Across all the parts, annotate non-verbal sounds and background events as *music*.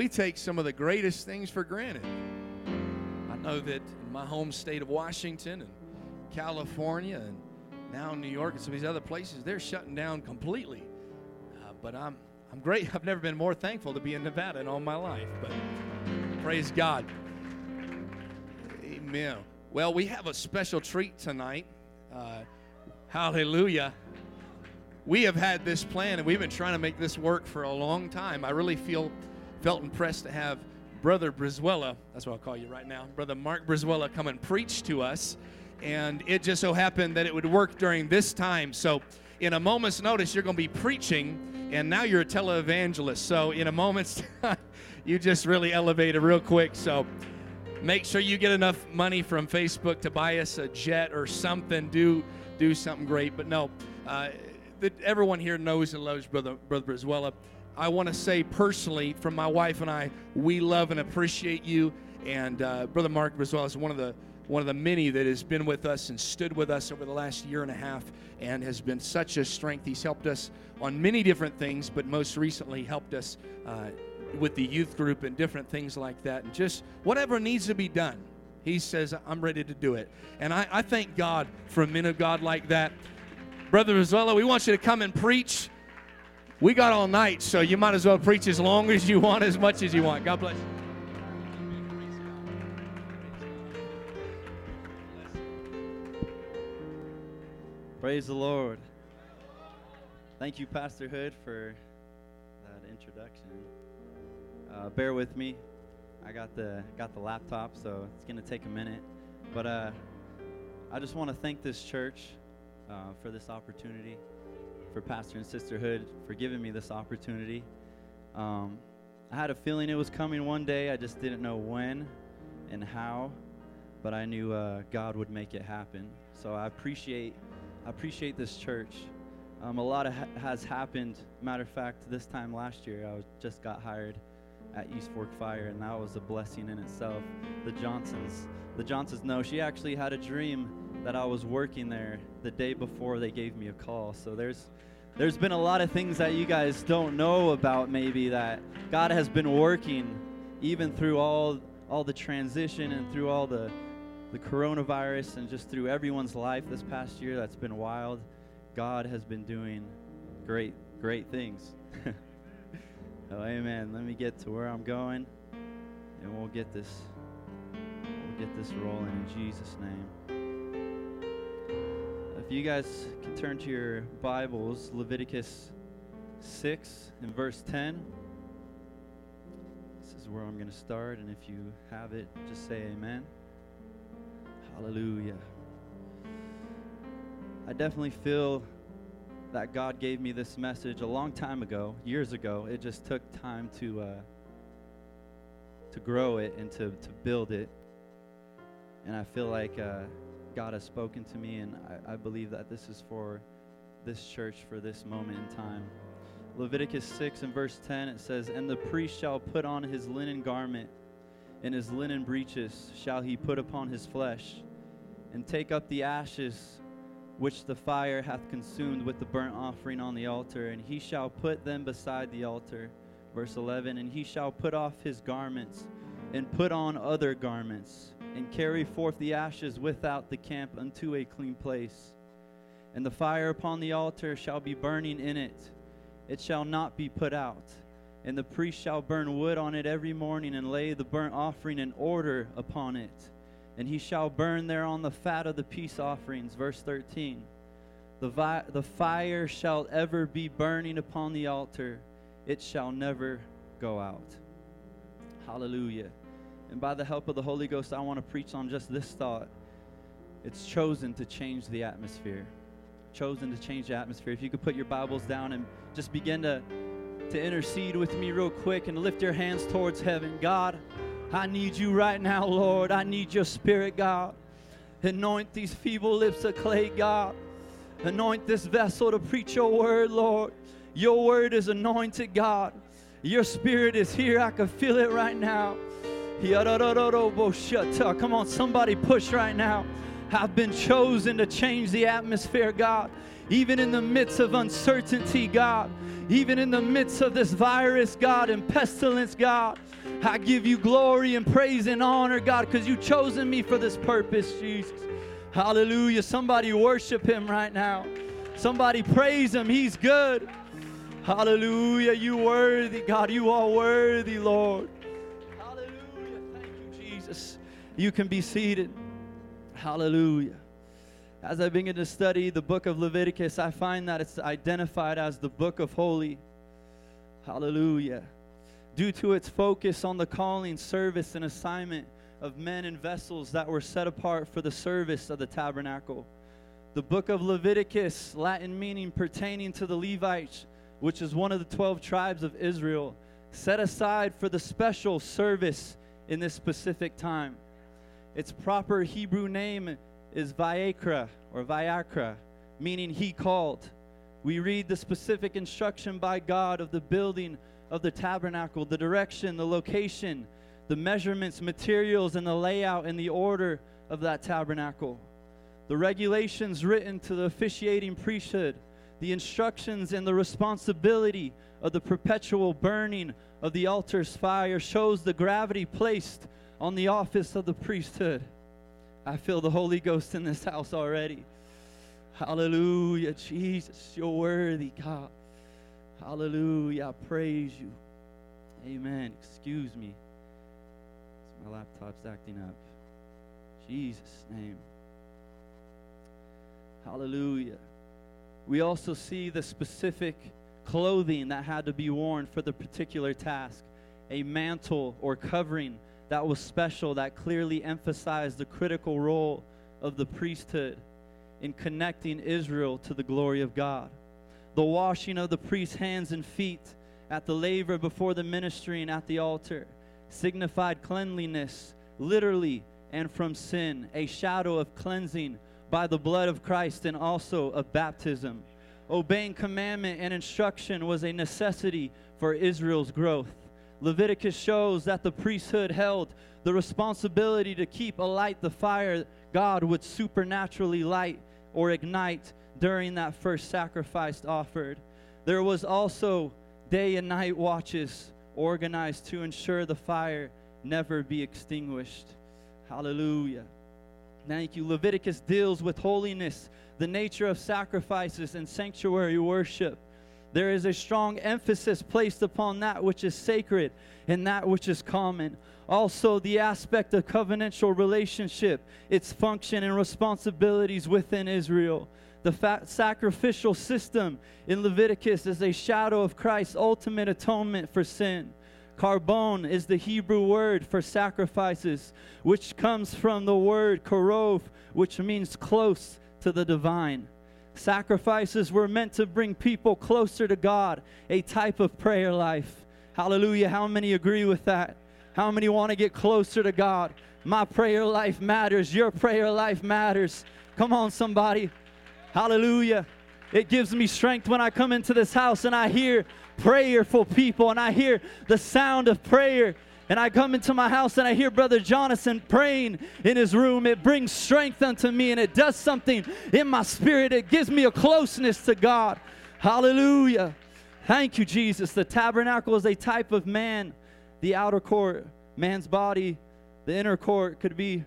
We take some of the greatest things for granted. I know that in my home state of Washington and California and now New York and some of these other places, they're shutting down completely. Uh, but I'm, I'm great. *laughs* I've never been more thankful to be in Nevada in all my life. But praise God. Amen. Well, we have a special treat tonight. Uh, hallelujah. We have had this plan and we've been trying to make this work for a long time. I really feel felt impressed to have Brother Brizuela, that's what I'll call you right now, Brother Mark Brizuela, come and preach to us. And it just so happened that it would work during this time. So, in a moment's notice, you're going to be preaching, and now you're a televangelist. So, in a moment's time, *laughs* you just really elevated real quick. So, make sure you get enough money from Facebook to buy us a jet or something. Do do something great. But no, uh, that everyone here knows and loves Brother Brother. I want to say personally, from my wife and I, we love and appreciate you. And uh, Brother Mark Brizuela is one of the one of the many that has been with us and stood with us over the last year and a half and has been such a strength. He's helped us on many different things, but most recently helped us uh, with the youth group and different things like that. And just whatever needs to be done, he says, I'm ready to do it. And I, I thank God for men of God like that. Brother Brizuela, we want you to come and preach. We got all night, so you might as well preach as long as you want, as much as you want. God bless you. Praise the Lord. Thank you, Pastor Hood, for that introduction. Uh, bear with me. I got the got the laptop, so it's gonna take a minute. But uh, I just want to thank this church uh, for this opportunity, for Pastor and Sister Hood for giving me this opportunity. Um, I had a feeling it was coming one day. I just didn't know when and how, but I knew uh, God would make it happen. So I appreciate I appreciate this church. Um, a lot ha- has happened. Matter of fact, this time last year, I was, just got hired at East Fork Fire, and that was a blessing in itself. The Johnsons, the Johnsons know she actually had a dream that I was working there the day before they gave me a call. So there's there's been a lot of things that you guys don't know about maybe that God has been working even through all all the transition and through all the the coronavirus and just through everyone's life this past year that's been wild. God has been doing great great things. *laughs* oh amen. Let me get to where I'm going and we'll get this we'll get this rolling in Jesus name. You guys can turn to your Bibles, Leviticus 6 and verse 10. This is where I'm going to start, and if you have it, just say amen. Hallelujah. I definitely feel that God gave me this message a long time ago, years ago. It just took time to uh, to grow it and to, to build it. And I feel like uh, God has spoken to me, and I, I believe that this is for this church for this moment in time. Leviticus 6 and verse 10, it says, And the priest shall put on his linen garment, and his linen breeches shall he put upon his flesh, and take up the ashes which the fire hath consumed with the burnt offering on the altar, and he shall put them beside the altar. Verse 11, And he shall put off his garments, and put on other garments, and carry forth the ashes without the camp unto a clean place. And the fire upon the altar shall be burning in it, it shall not be put out. And the priest shall burn wood on it every morning, and lay the burnt offering in order upon it. And he shall burn thereon the fat of the peace offerings. Verse 13. The, vi- the fire shall ever be burning upon the altar, it shall never go out. Hallelujah. And by the help of the Holy Ghost, I want to preach on just this thought. It's chosen to change the atmosphere. Chosen to change the atmosphere. If you could put your Bibles down and just begin to, to intercede with me real quick and lift your hands towards heaven. God, I need you right now, Lord. I need your spirit, God. Anoint these feeble lips of clay, God. Anoint this vessel to preach your word, Lord. Your word is anointed, God. Your spirit is here. I can feel it right now. Come on, somebody push right now. I've been chosen to change the atmosphere, God. Even in the midst of uncertainty, God. Even in the midst of this virus, God, and pestilence, God. I give you glory and praise and honor, God, because you've chosen me for this purpose, Jesus. Hallelujah. Somebody worship him right now. Somebody praise him. He's good. Hallelujah. You worthy, God. You are worthy, Lord. You can be seated. Hallelujah. As I begin to study the book of Leviticus, I find that it's identified as the book of holy. Hallelujah. Due to its focus on the calling, service, and assignment of men and vessels that were set apart for the service of the tabernacle. The book of Leviticus, Latin meaning pertaining to the Levites, which is one of the 12 tribes of Israel, set aside for the special service in this specific time. Its proper Hebrew name is Vayikra or Vayakra, meaning he called. We read the specific instruction by God of the building of the tabernacle, the direction, the location, the measurements, materials, and the layout and the order of that tabernacle. The regulations written to the officiating priesthood the instructions and the responsibility of the perpetual burning of the altar's fire shows the gravity placed on the office of the priesthood. I feel the Holy Ghost in this house already. Hallelujah, Jesus, you're worthy, God. Hallelujah, I praise you. Amen. Excuse me. My laptop's acting up. Jesus' name. Hallelujah we also see the specific clothing that had to be worn for the particular task a mantle or covering that was special, that clearly emphasized the critical role of the priesthood in connecting Israel to the glory of God. The washing of the priest's hands and feet at the laver before the ministry and at the altar signified cleanliness, literally, and from sin, a shadow of cleansing by the blood of Christ and also of baptism. Obeying commandment and instruction was a necessity for Israel's growth. Leviticus shows that the priesthood held the responsibility to keep alight the fire God would supernaturally light or ignite during that first sacrifice offered. There was also day and night watches organized to ensure the fire never be extinguished. Hallelujah. Thank you. Leviticus deals with holiness, the nature of sacrifices, and sanctuary worship. There is a strong emphasis placed upon that which is sacred and that which is common. Also, the aspect of covenantal relationship, its function and responsibilities within Israel. The sacrificial system in Leviticus is a shadow of Christ's ultimate atonement for sin. Korban is the Hebrew word for sacrifices, which comes from the word karov, which means close to the divine. Sacrifices were meant to bring people closer to God, a type of prayer life. Hallelujah. How many agree with that? How many want to get closer to God? My prayer life matters. Your prayer life matters. Come on, somebody. Hallelujah. It gives me strength when I come into this house and I hear prayerful people and I hear the sound of prayer. And I come into my house and I hear Brother Jonathan praying in his room. It brings strength unto me and it does something in my spirit. It gives me a closeness to God. Hallelujah. Thank you, Jesus. The tabernacle is a type of man. The outer court, man's body. The inner court could be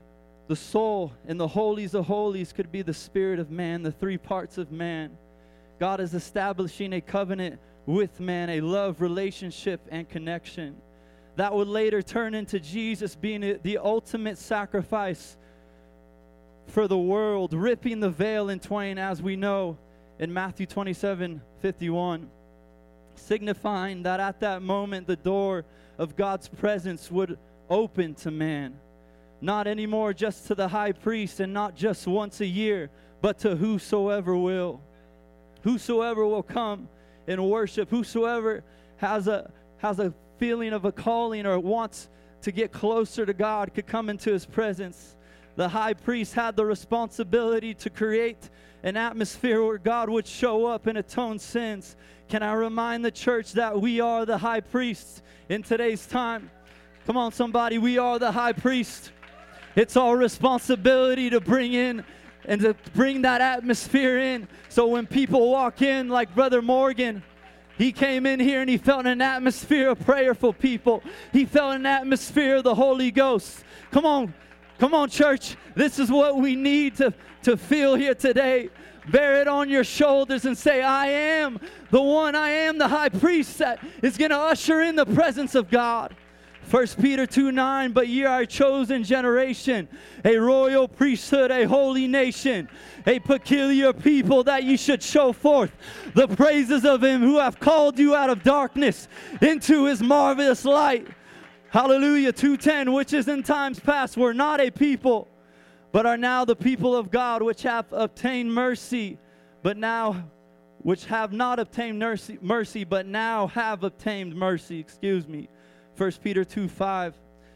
the soul, and the holies of holies could be the spirit of man, the three parts of man. God is establishing a covenant with man, a love, relationship, and connection that would later turn into Jesus being the ultimate sacrifice for the world, ripping the veil in twain, as we know in Matthew 27 51, signifying that at that moment the door of God's presence would open to man. Not anymore just to the high priest and not just once a year, but to whosoever will. Whosoever will come and worship, whosoever has a has a feeling of a calling or wants to get closer to God could come into his presence. The high priest had the responsibility to create an atmosphere where God would show up and atone sins. Can I remind the church that we are the high priests in today's time? Come on, somebody, we are the high priest. It's our responsibility to bring in and to bring that atmosphere in. So when people walk in, like Brother Morgan, He came in here and he felt an atmosphere of prayerful people. He felt an atmosphere of the Holy Ghost. Come on, come on, church. This is what we need to, to feel here today. Bear it on your shoulders and say, I am the one, I am the high priest that is going to usher in the presence of God. 1 Peter 2 9, but ye are a chosen generation, a royal priesthood, a holy nation, a peculiar people that ye should show forth the praises of him who have called you out of darkness into his marvelous light. Hallelujah. 210, which is in times past were not a people, but are now the people of God, which have obtained mercy, but now which have not obtained mercy, mercy but now have obtained mercy. Excuse me. 1 Peter 2 5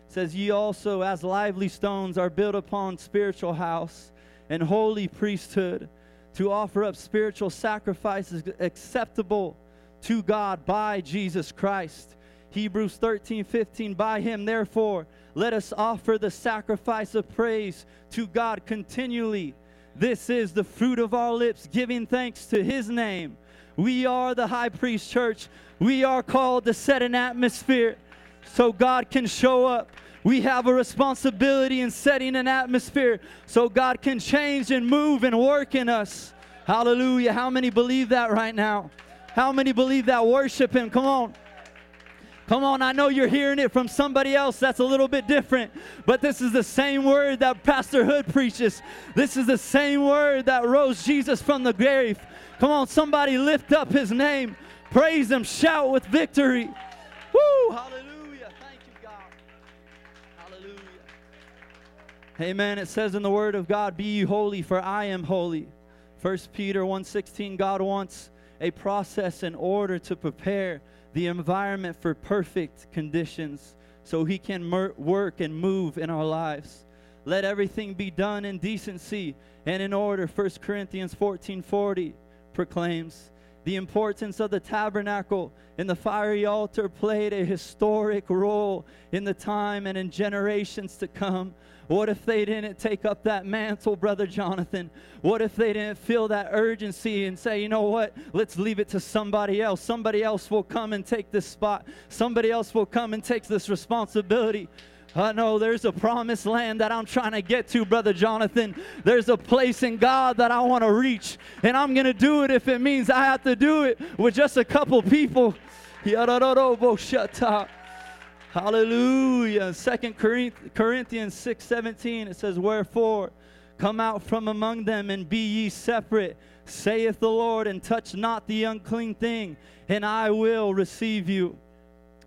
says, Ye also, as lively stones, are built upon spiritual house and holy priesthood to offer up spiritual sacrifices acceptable to God by Jesus Christ. Hebrews 13 15, by him, therefore, let us offer the sacrifice of praise to God continually. This is the fruit of our lips, giving thanks to his name. We are the high priest church. We are called to set an atmosphere so God can show up. We have a responsibility in setting an atmosphere so God can change and move and work in us. Hallelujah. How many believe that right now? How many believe that? Worship Him. Come on. Come on, I know you're hearing it from somebody else that's a little bit different, but this is the same word that Pastor Hood preaches. This is the same word that rose Jesus from the grave. Come on, somebody lift up his name, praise him, shout with victory. Woo! Hallelujah. Amen. It says in the word of God, "Be ye holy, for I am holy." 1 Peter 1:16 God wants a process in order to prepare the environment for perfect conditions so he can work and move in our lives. Let everything be done in decency and in order. 1 Corinthians 14:40 proclaims the importance of the tabernacle and the fiery altar played a historic role in the time and in generations to come what if they didn't take up that mantle, Brother Jonathan? What if they didn't feel that urgency and say, you know what, let's leave it to somebody else? Somebody else will come and take this spot, somebody else will come and take this responsibility. Uh, I know there's a promised land that I'm trying to get to, Brother Jonathan. There's a place in God that I want to reach. And I'm going to do it if it means I have to do it with just a couple people. *laughs* Hallelujah. Second Corinthians 6 17, it says, Wherefore, come out from among them and be ye separate, saith the Lord, and touch not the unclean thing, and I will receive you.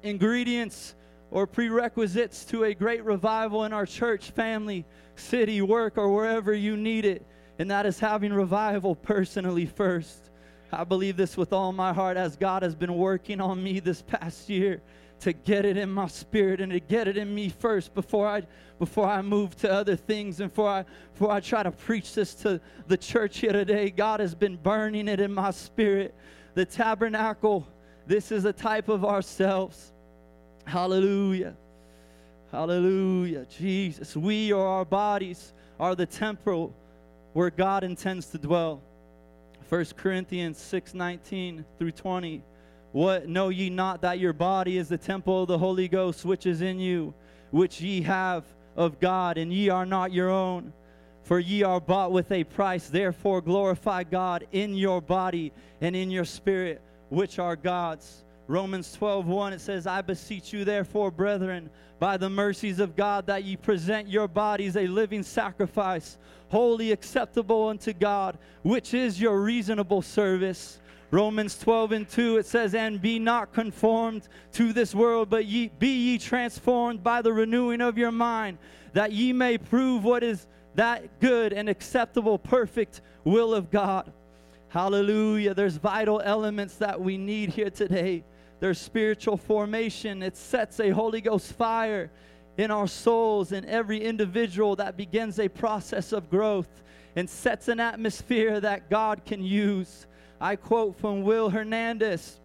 Ingredients or prerequisites to a great revival in our church, family, city, work, or wherever you need it, and that is having revival personally first. I believe this with all my heart as God has been working on me this past year to get it in my spirit and to get it in me first before I before I move to other things and before I before I try to preach this to the church here today. God has been burning it in my spirit. The tabernacle, this is a type of ourselves. Hallelujah. Hallelujah. Jesus. We or our bodies are the temple where God intends to dwell. 1 Corinthians 6 19 through 20. What know ye not that your body is the temple of the Holy Ghost which is in you, which ye have of God, and ye are not your own? For ye are bought with a price. Therefore glorify God in your body and in your spirit, which are God's. Romans 12, 1, it says, I beseech you, therefore, brethren, by the mercies of God, that ye present your bodies a living sacrifice, wholly acceptable unto God, which is your reasonable service. Romans 12 and 2, it says, And be not conformed to this world, but ye, be ye transformed by the renewing of your mind, that ye may prove what is that good and acceptable, perfect will of God. Hallelujah. There's vital elements that we need here today. There's spiritual formation, it sets a Holy Ghost fire in our souls, in every individual that begins a process of growth and sets an atmosphere that God can use. I quote from Will Hernandez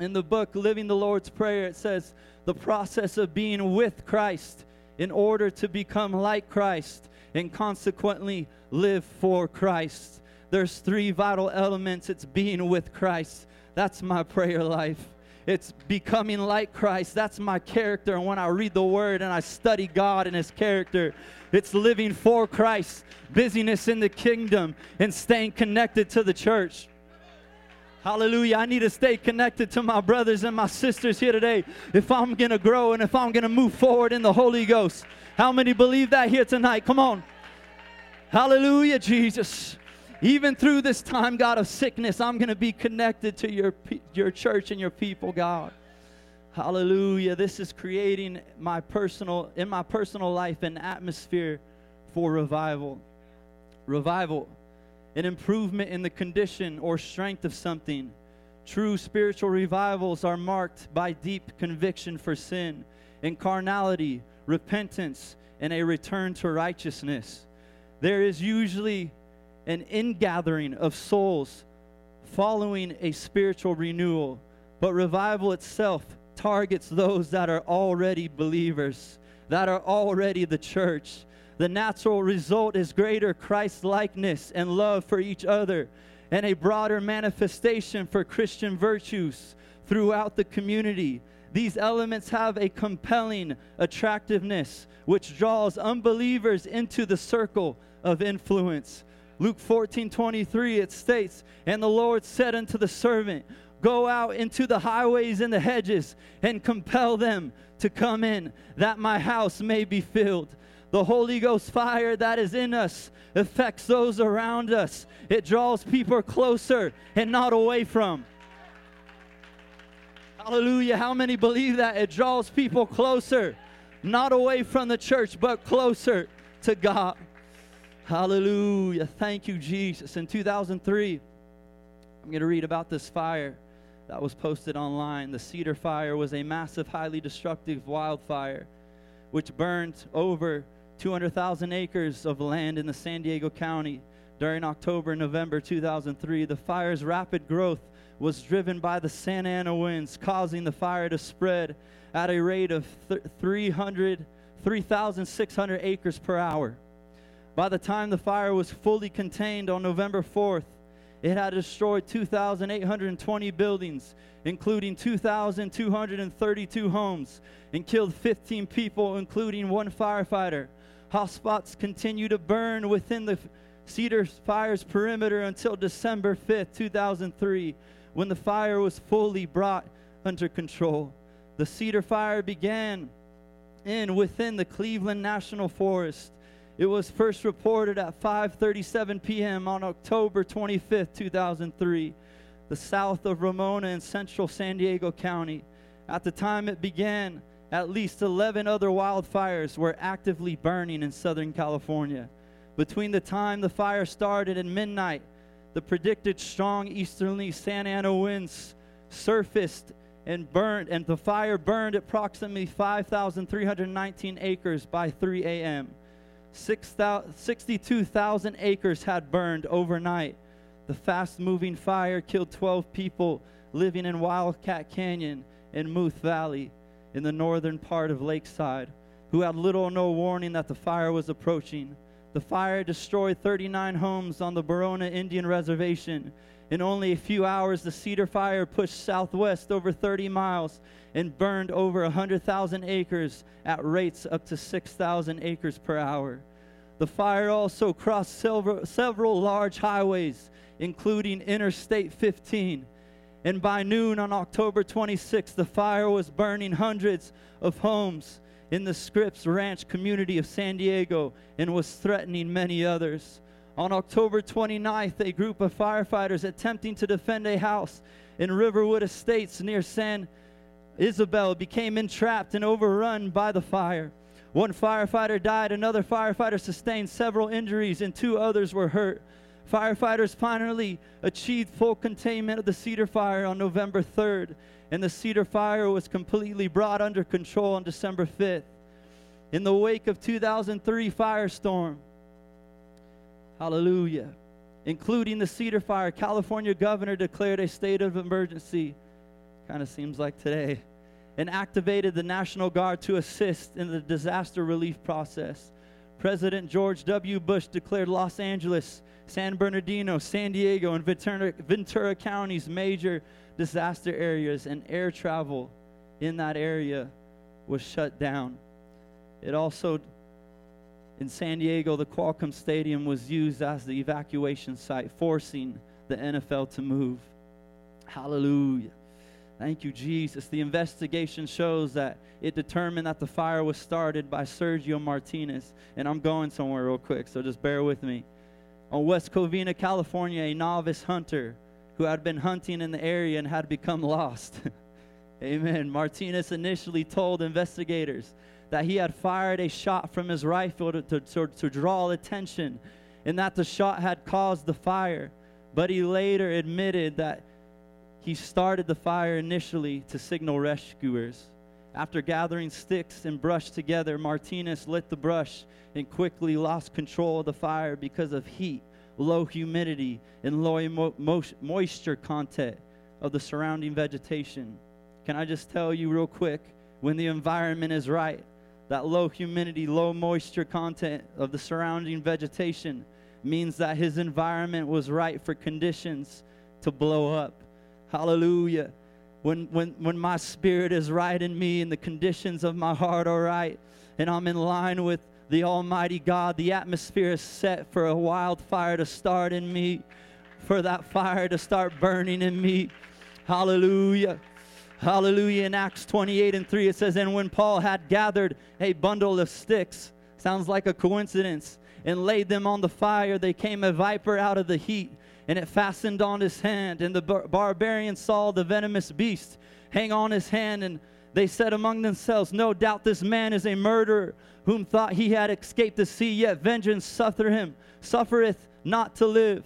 in the book Living the Lord's Prayer. It says, The process of being with Christ in order to become like Christ and consequently live for Christ. There's three vital elements it's being with Christ, That's my prayer life. It's becoming like Christ. That's my character. And when I read the word and I study God and his character, it's living for Christ, busyness in the kingdom, and staying connected to the church. Hallelujah. I need to stay connected to my brothers and my sisters here today if I'm going to grow and if I'm going to move forward in the Holy Ghost. How many believe that here tonight? Come on. Hallelujah, Jesus. Even through this time, God, of sickness, I'm going to be connected to your, your church and your people, God. Hallelujah. This is creating my personal, in my personal life, an atmosphere for revival. Revival, an improvement in the condition or strength of something. True spiritual revivals are marked by deep conviction for sin and carnality, repentance, and a return to righteousness. There is usually an ingathering of souls following a spiritual renewal. But revival itself targets those that are already believers, that are already the church. The natural result is greater Christ likeness and love for each other, and a broader manifestation for Christian virtues throughout the community. These elements have a compelling attractiveness which draws unbelievers into the circle of influence. Luke 14 23, it states, And the Lord said unto the servant, Go out into the highways and the hedges and compel them to come in, that my house may be filled. The Holy Ghost fire that is in us affects those around us. It draws people closer and not away from. Hallelujah. How many believe that? It draws people closer, not away from the church, but closer to God. Hallelujah. Thank you, Jesus. In 2003, I'm going to read about this fire that was posted online. The Cedar Fire was a massive, highly destructive wildfire which burned over 200,000 acres of land in the San Diego County during October and November 2003. The fire's rapid growth was driven by the Santa Ana winds, causing the fire to spread at a rate of 300, 3,600 acres per hour. By the time the fire was fully contained on November 4th, it had destroyed 2,820 buildings, including 2,232 homes, and killed 15 people, including one firefighter. Hotspots continue to burn within the Cedar Fire's perimeter until December 5th, 2003, when the fire was fully brought under control. The Cedar Fire began in within the Cleveland National Forest it was first reported at 5:37 p.m. on October 25, 2003, the south of Ramona in central San Diego County. At the time it began, at least 11 other wildfires were actively burning in Southern California. Between the time the fire started and midnight, the predicted strong easterly Santa Ana winds surfaced and burned, and the fire burned approximately 5,319 acres by 3 a.m. 62,000 acres had burned overnight. The fast moving fire killed 12 people living in Wildcat Canyon in Muth Valley in the northern part of Lakeside who had little or no warning that the fire was approaching. The fire destroyed 39 homes on the Barona Indian Reservation. In only a few hours, the Cedar Fire pushed southwest over 30 miles and burned over 100,000 acres at rates up to 6,000 acres per hour. The fire also crossed several, several large highways, including Interstate 15. And by noon on October 26, the fire was burning hundreds of homes in the Scripps Ranch community of San Diego and was threatening many others. On October 29th, a group of firefighters attempting to defend a house in Riverwood Estates near San Isabel became entrapped and overrun by the fire. One firefighter died, another firefighter sustained several injuries, and two others were hurt. Firefighters finally achieved full containment of the cedar fire on November 3rd, and the cedar fire was completely brought under control on December 5th. In the wake of 2003 firestorm, hallelujah, including the cedar fire, California governor declared a state of emergency. Kind of seems like today and activated the National Guard to assist in the disaster relief process. President George W. Bush declared Los Angeles, San Bernardino, San Diego, and Ventura, Ventura counties major disaster areas, and air travel in that area was shut down. It also, in San Diego, the Qualcomm Stadium was used as the evacuation site, forcing the NFL to move. Hallelujah. Thank you, Jesus. The investigation shows that it determined that the fire was started by Sergio Martinez. And I'm going somewhere real quick, so just bear with me. On West Covina, California, a novice hunter who had been hunting in the area and had become lost. *laughs* Amen. Martinez initially told investigators that he had fired a shot from his rifle to, to, to, to draw attention and that the shot had caused the fire. But he later admitted that he started the fire initially to signal rescuers. After gathering sticks and brush together, Martinez lit the brush and quickly lost control of the fire because of heat, low humidity, and low mo- mo- moisture content of the surrounding vegetation. Can I just tell you, real quick, when the environment is right, that low humidity, low moisture content of the surrounding vegetation means that his environment was right for conditions to blow up. Hallelujah. When, when, when my spirit is right in me and the conditions of my heart are right, and I'm in line with the Almighty God, the atmosphere is set for a wildfire to start in me, for that fire to start burning in me. Hallelujah. Hallelujah. In Acts 28 and 3, it says, And when Paul had gathered a bundle of sticks, sounds like a coincidence, and laid them on the fire, there came a viper out of the heat and it fastened on his hand. And the bar- barbarians saw the venomous beast hang on his hand, and they said among themselves, No doubt this man is a murderer, whom thought he had escaped the sea, yet vengeance suffer him, suffereth not to live.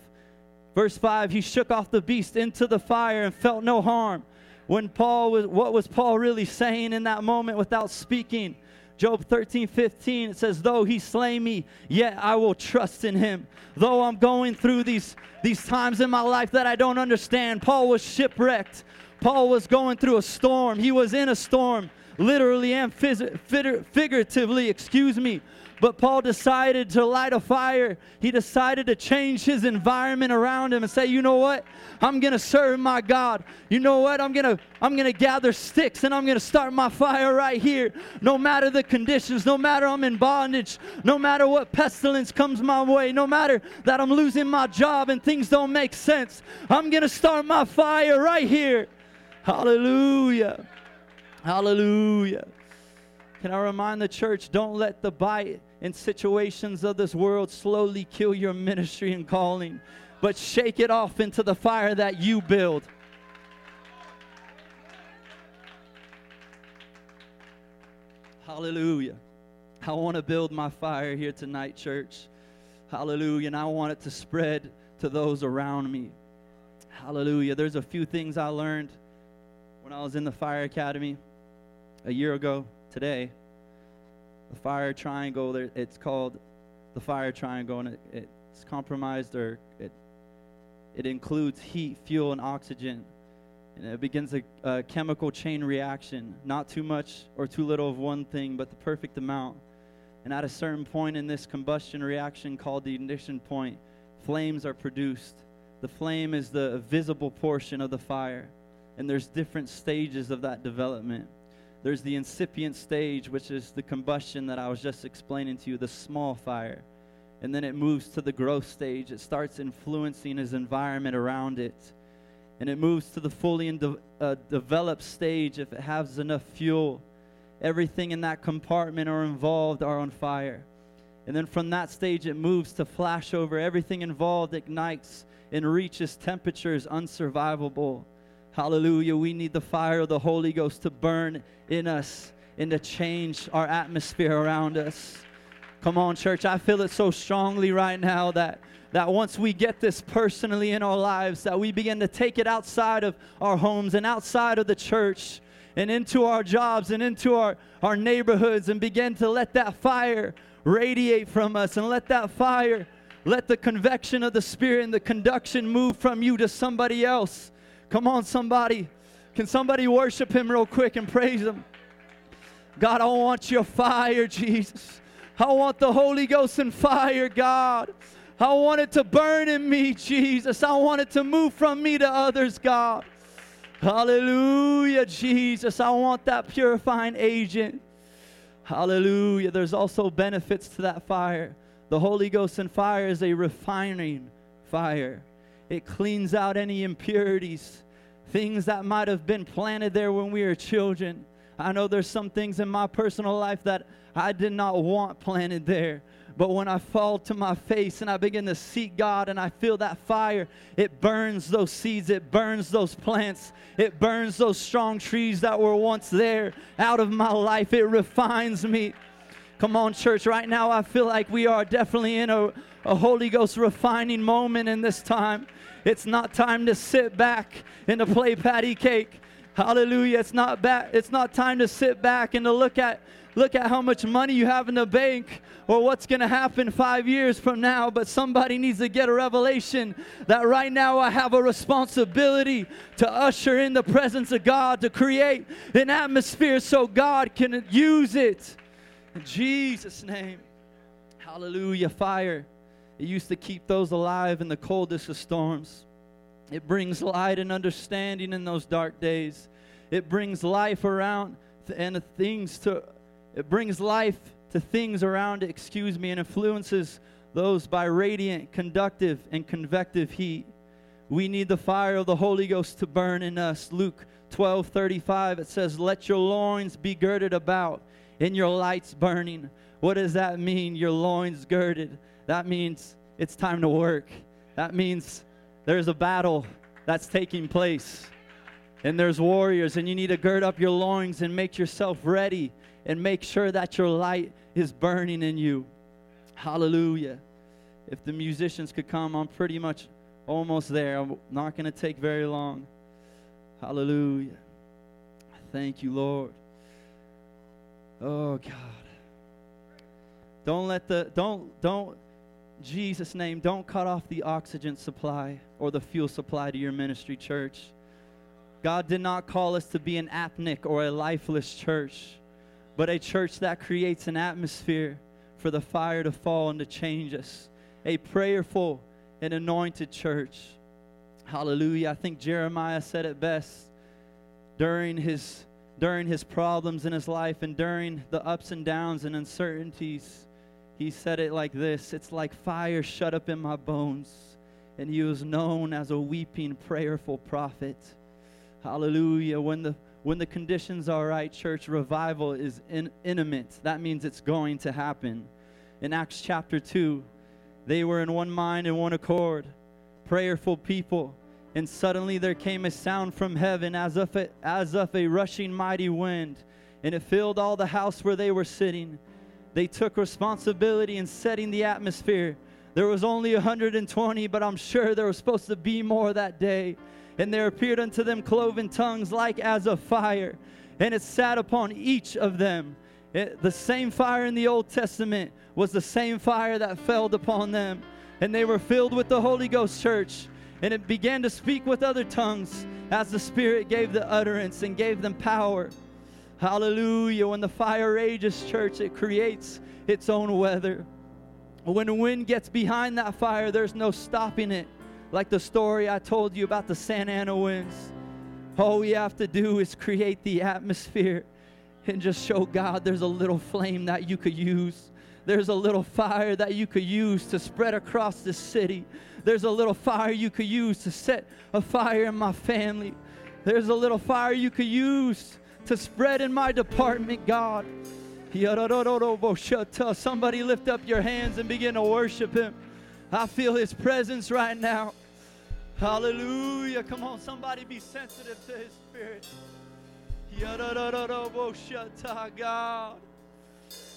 Verse 5 He shook off the beast into the fire and felt no harm. When Paul was, what was Paul really saying in that moment without speaking? Job 13, 15, it says, Though he slay me, yet I will trust in him. Though I'm going through these, these times in my life that I don't understand, Paul was shipwrecked. Paul was going through a storm. He was in a storm, literally and phys- figuratively, excuse me. But Paul decided to light a fire. He decided to change his environment around him and say, "You know what? I'm going to serve my God. You know what? I'm going to I'm going to gather sticks and I'm going to start my fire right here. No matter the conditions, no matter I'm in bondage, no matter what pestilence comes my way, no matter that I'm losing my job and things don't make sense. I'm going to start my fire right here." Hallelujah. Hallelujah. Can I remind the church don't let the bite in situations of this world slowly kill your ministry and calling, but shake it off into the fire that you build. Hallelujah. I want to build my fire here tonight, church. Hallelujah. And I want it to spread to those around me. Hallelujah. There's a few things I learned when I was in the fire academy a year ago today the fire triangle, it's called the fire triangle, and it, it's compromised or it it includes heat, fuel, and oxygen. And it begins a, a chemical chain reaction, not too much or too little of one thing, but the perfect amount. And at a certain point in this combustion reaction called the ignition point, flames are produced. The flame is the visible portion of the fire, and there's different stages of that development. There's the incipient stage, which is the combustion that I was just explaining to you, the small fire. And then it moves to the growth stage. It starts influencing his environment around it. And it moves to the fully de- uh, developed stage if it has enough fuel. Everything in that compartment or involved are on fire. And then from that stage, it moves to flashover. Everything involved ignites and reaches temperatures unsurvivable. Hallelujah. We need the fire of the Holy Ghost to burn in us and to change our atmosphere around us. Come on, church. I feel it so strongly right now that, that once we get this personally in our lives, that we begin to take it outside of our homes and outside of the church and into our jobs and into our, our neighborhoods and begin to let that fire radiate from us and let that fire, let the convection of the Spirit and the conduction move from you to somebody else Come on, somebody. Can somebody worship him real quick and praise him? God, I want your fire, Jesus. I want the Holy Ghost and fire, God. I want it to burn in me, Jesus. I want it to move from me to others, God. Hallelujah, Jesus. I want that purifying agent. Hallelujah. There's also benefits to that fire. The Holy Ghost and fire is a refining fire, it cleans out any impurities, things that might have been planted there when we were children. I know there's some things in my personal life that I did not want planted there. But when I fall to my face and I begin to seek God and I feel that fire, it burns those seeds, it burns those plants, it burns those strong trees that were once there out of my life. It refines me. Come on, church. Right now, I feel like we are definitely in a, a Holy Ghost refining moment in this time. It's not time to sit back and to play patty cake. Hallelujah. It's not back, it's not time to sit back and to look at look at how much money you have in the bank or what's going to happen 5 years from now, but somebody needs to get a revelation that right now I have a responsibility to usher in the presence of God to create an atmosphere so God can use it. In Jesus name. Hallelujah. Fire. It used to keep those alive in the coldest of storms. It brings light and understanding in those dark days. It brings life around and things to it brings life to things around excuse me, and influences those by radiant, conductive, and convective heat. We need the fire of the Holy Ghost to burn in us. Luke 12 35, it says, Let your loins be girded about and your lights burning. What does that mean? Your loins girded. That means it's time to work. That means there's a battle that's taking place. And there's warriors, and you need to gird up your loins and make yourself ready and make sure that your light is burning in you. Hallelujah. If the musicians could come, I'm pretty much almost there. I'm not going to take very long. Hallelujah. Thank you, Lord. Oh God. Don't let the don't don't Jesus name don't cut off the oxygen supply or the fuel supply to your ministry church. God did not call us to be an apneic or a lifeless church, but a church that creates an atmosphere for the fire to fall and to change us. A prayerful and anointed church. Hallelujah. I think Jeremiah said it best during his during his problems in his life and during the ups and downs and uncertainties, he said it like this It's like fire shut up in my bones. And he was known as a weeping, prayerful prophet. Hallelujah. When the when the conditions are right, church, revival is in, intimate. That means it's going to happen. In Acts chapter 2, they were in one mind and one accord, prayerful people and suddenly there came a sound from heaven as of a, as of a rushing mighty wind, and it filled all the house where they were sitting. They took responsibility in setting the atmosphere. There was only 120, but I'm sure there was supposed to be more that day. And there appeared unto them cloven tongues like as of fire, and it sat upon each of them. It, the same fire in the Old Testament was the same fire that fell upon them. And they were filled with the Holy Ghost, church and it began to speak with other tongues as the Spirit gave the utterance and gave them power. Hallelujah. When the fire rages, church, it creates its own weather. When the wind gets behind that fire, there's no stopping it. Like the story I told you about the Santa Ana winds. All we have to do is create the atmosphere and just show God there's a little flame that you could use. There's a little fire that you could use to spread across the city. There's a little fire you could use to set a fire in my family. There's a little fire you could use to spread in my department, God. Somebody lift up your hands and begin to worship Him. I feel His presence right now. Hallelujah. Come on, somebody be sensitive to His Spirit. God.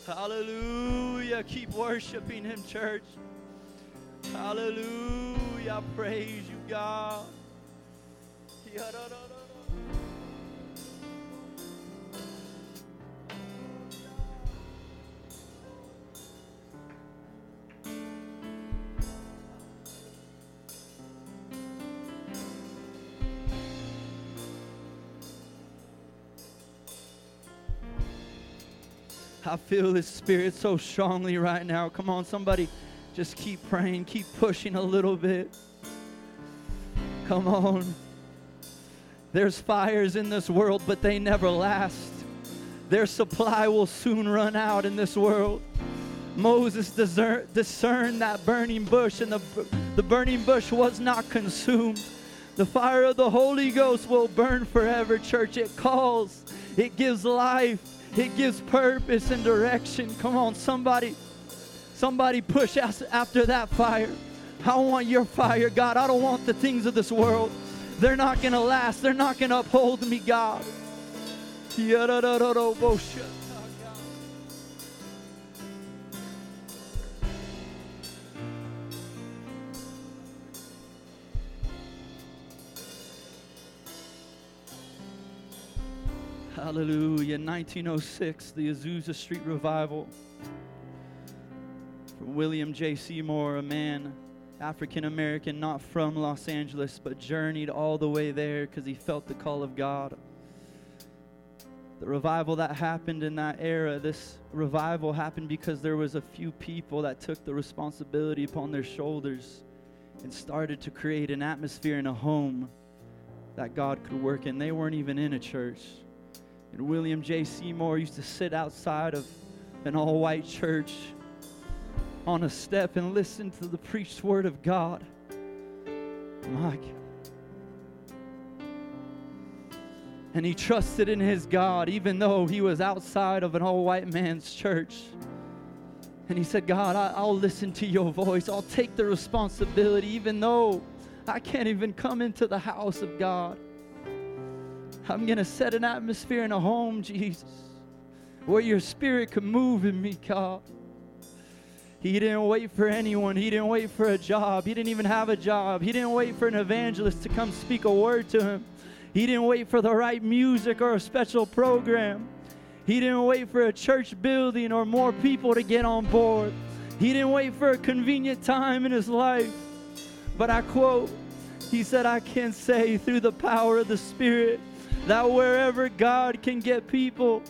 Hallelujah. Keep worshiping Him, church. Hallelujah. I praise you, God. I feel His Spirit so strongly right now. Come on, somebody. Just keep praying, keep pushing a little bit. Come on. There's fires in this world, but they never last. Their supply will soon run out in this world. Moses discerned that burning bush, and the, the burning bush was not consumed. The fire of the Holy Ghost will burn forever, church. It calls, it gives life, it gives purpose and direction. Come on, somebody, somebody push us after that fire. I want your fire, God. I don't want the things of this world. They're not going to last, they're not going to uphold me, God. Hallelujah. 1906, the Azusa Street Revival. From William J. Seymour, a man, African American, not from Los Angeles, but journeyed all the way there because he felt the call of God. The revival that happened in that era, this revival happened because there was a few people that took the responsibility upon their shoulders and started to create an atmosphere in a home that God could work in. They weren't even in a church. And William J. Seymour used to sit outside of an all white church on a step and listen to the preached word of God. My God. And he trusted in his God, even though he was outside of an all white man's church. And he said, God, I, will listen to your voice. I'll take the responsibility, even though I can't even come into the house of God. I'm going to set an atmosphere in a home, Jesus, where your spirit can move in me, God. He didn't wait for anyone. He didn't wait for a job. He didn't even have a job. He didn't wait for an evangelist to come speak a word to him. He didn't wait for the right music or a special program. He didn't wait for a church building or more people to get on board. He didn't wait for a convenient time in his life. But I quote, he said, I can say through the power of the Spirit that wherever God can get people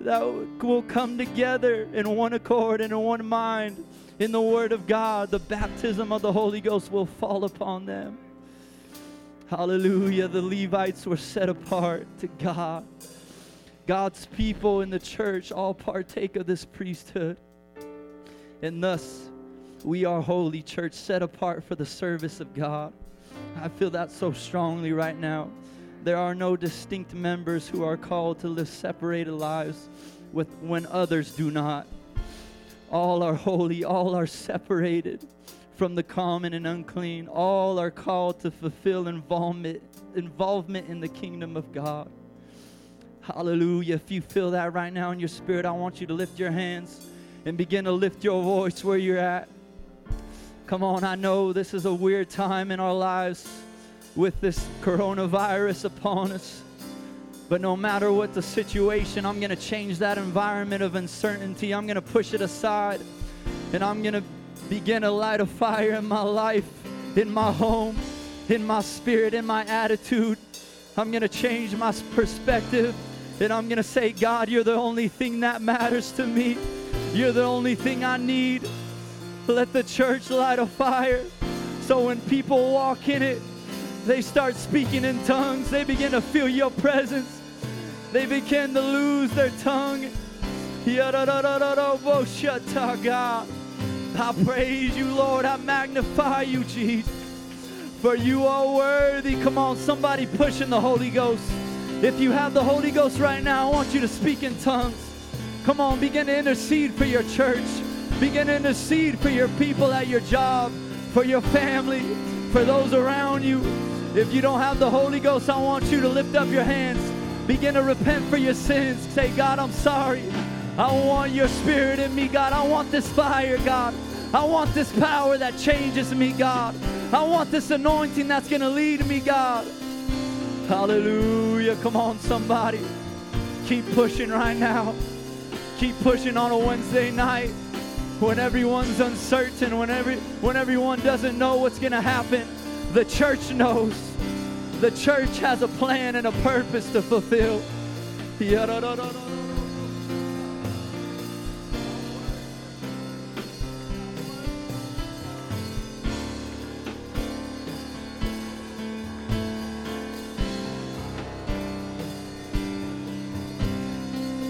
that will come together in one accord and in one mind in the Word of God, the baptism of the Holy Ghost will fall upon them. Hallelujah. The Levites were set apart to God. God's people in the church all partake of this priesthood. And thus, we are holy church, set apart for the service of God. I feel that so strongly right now. There are no distinct members who are called to live separated lives with when others do not. All are holy, all are separated from the common and unclean. All are called to fulfill involvement, involvement in the kingdom of God. Hallelujah. If you feel that right now in your spirit, I want you to lift your hands and begin to lift your voice where you're at. Come on, I know this is a weird time in our lives with this coronavirus upon us. But no matter what the situation, I'm going to change that environment of uncertainty. I'm going to push it aside. And I'm going to begin to light a fire in my life, in my home, in my spirit, in my attitude. I'm going to change my perspective. And I'm going to say, God, you're the only thing that matters to me. You're the only thing I need. Let the church light a fire so when people walk in it, they start speaking in tongues. They begin to feel your presence. They begin to lose their tongue. I praise you, Lord. I magnify you, Jesus. For you are worthy. Come on, somebody pushing the Holy Ghost. If you have the Holy Ghost right now, I want you to speak in tongues. Come on, begin to intercede for your church. Begin to intercede for your people at your job, for your family, for those around you. If you don't have the Holy Ghost, I want you to lift up your hands. Begin to repent for your sins. Say, God, I'm sorry. I want your spirit in me, God. I want this fire, God. I want this power that changes me, God. I want this anointing that's going to lead me, God. Hallelujah. Come on, somebody. Keep pushing right now. Keep pushing on a Wednesday night when everyone's uncertain, when, every, when everyone doesn't know what's going to happen. The church knows. The church has a plan and a purpose to fulfill.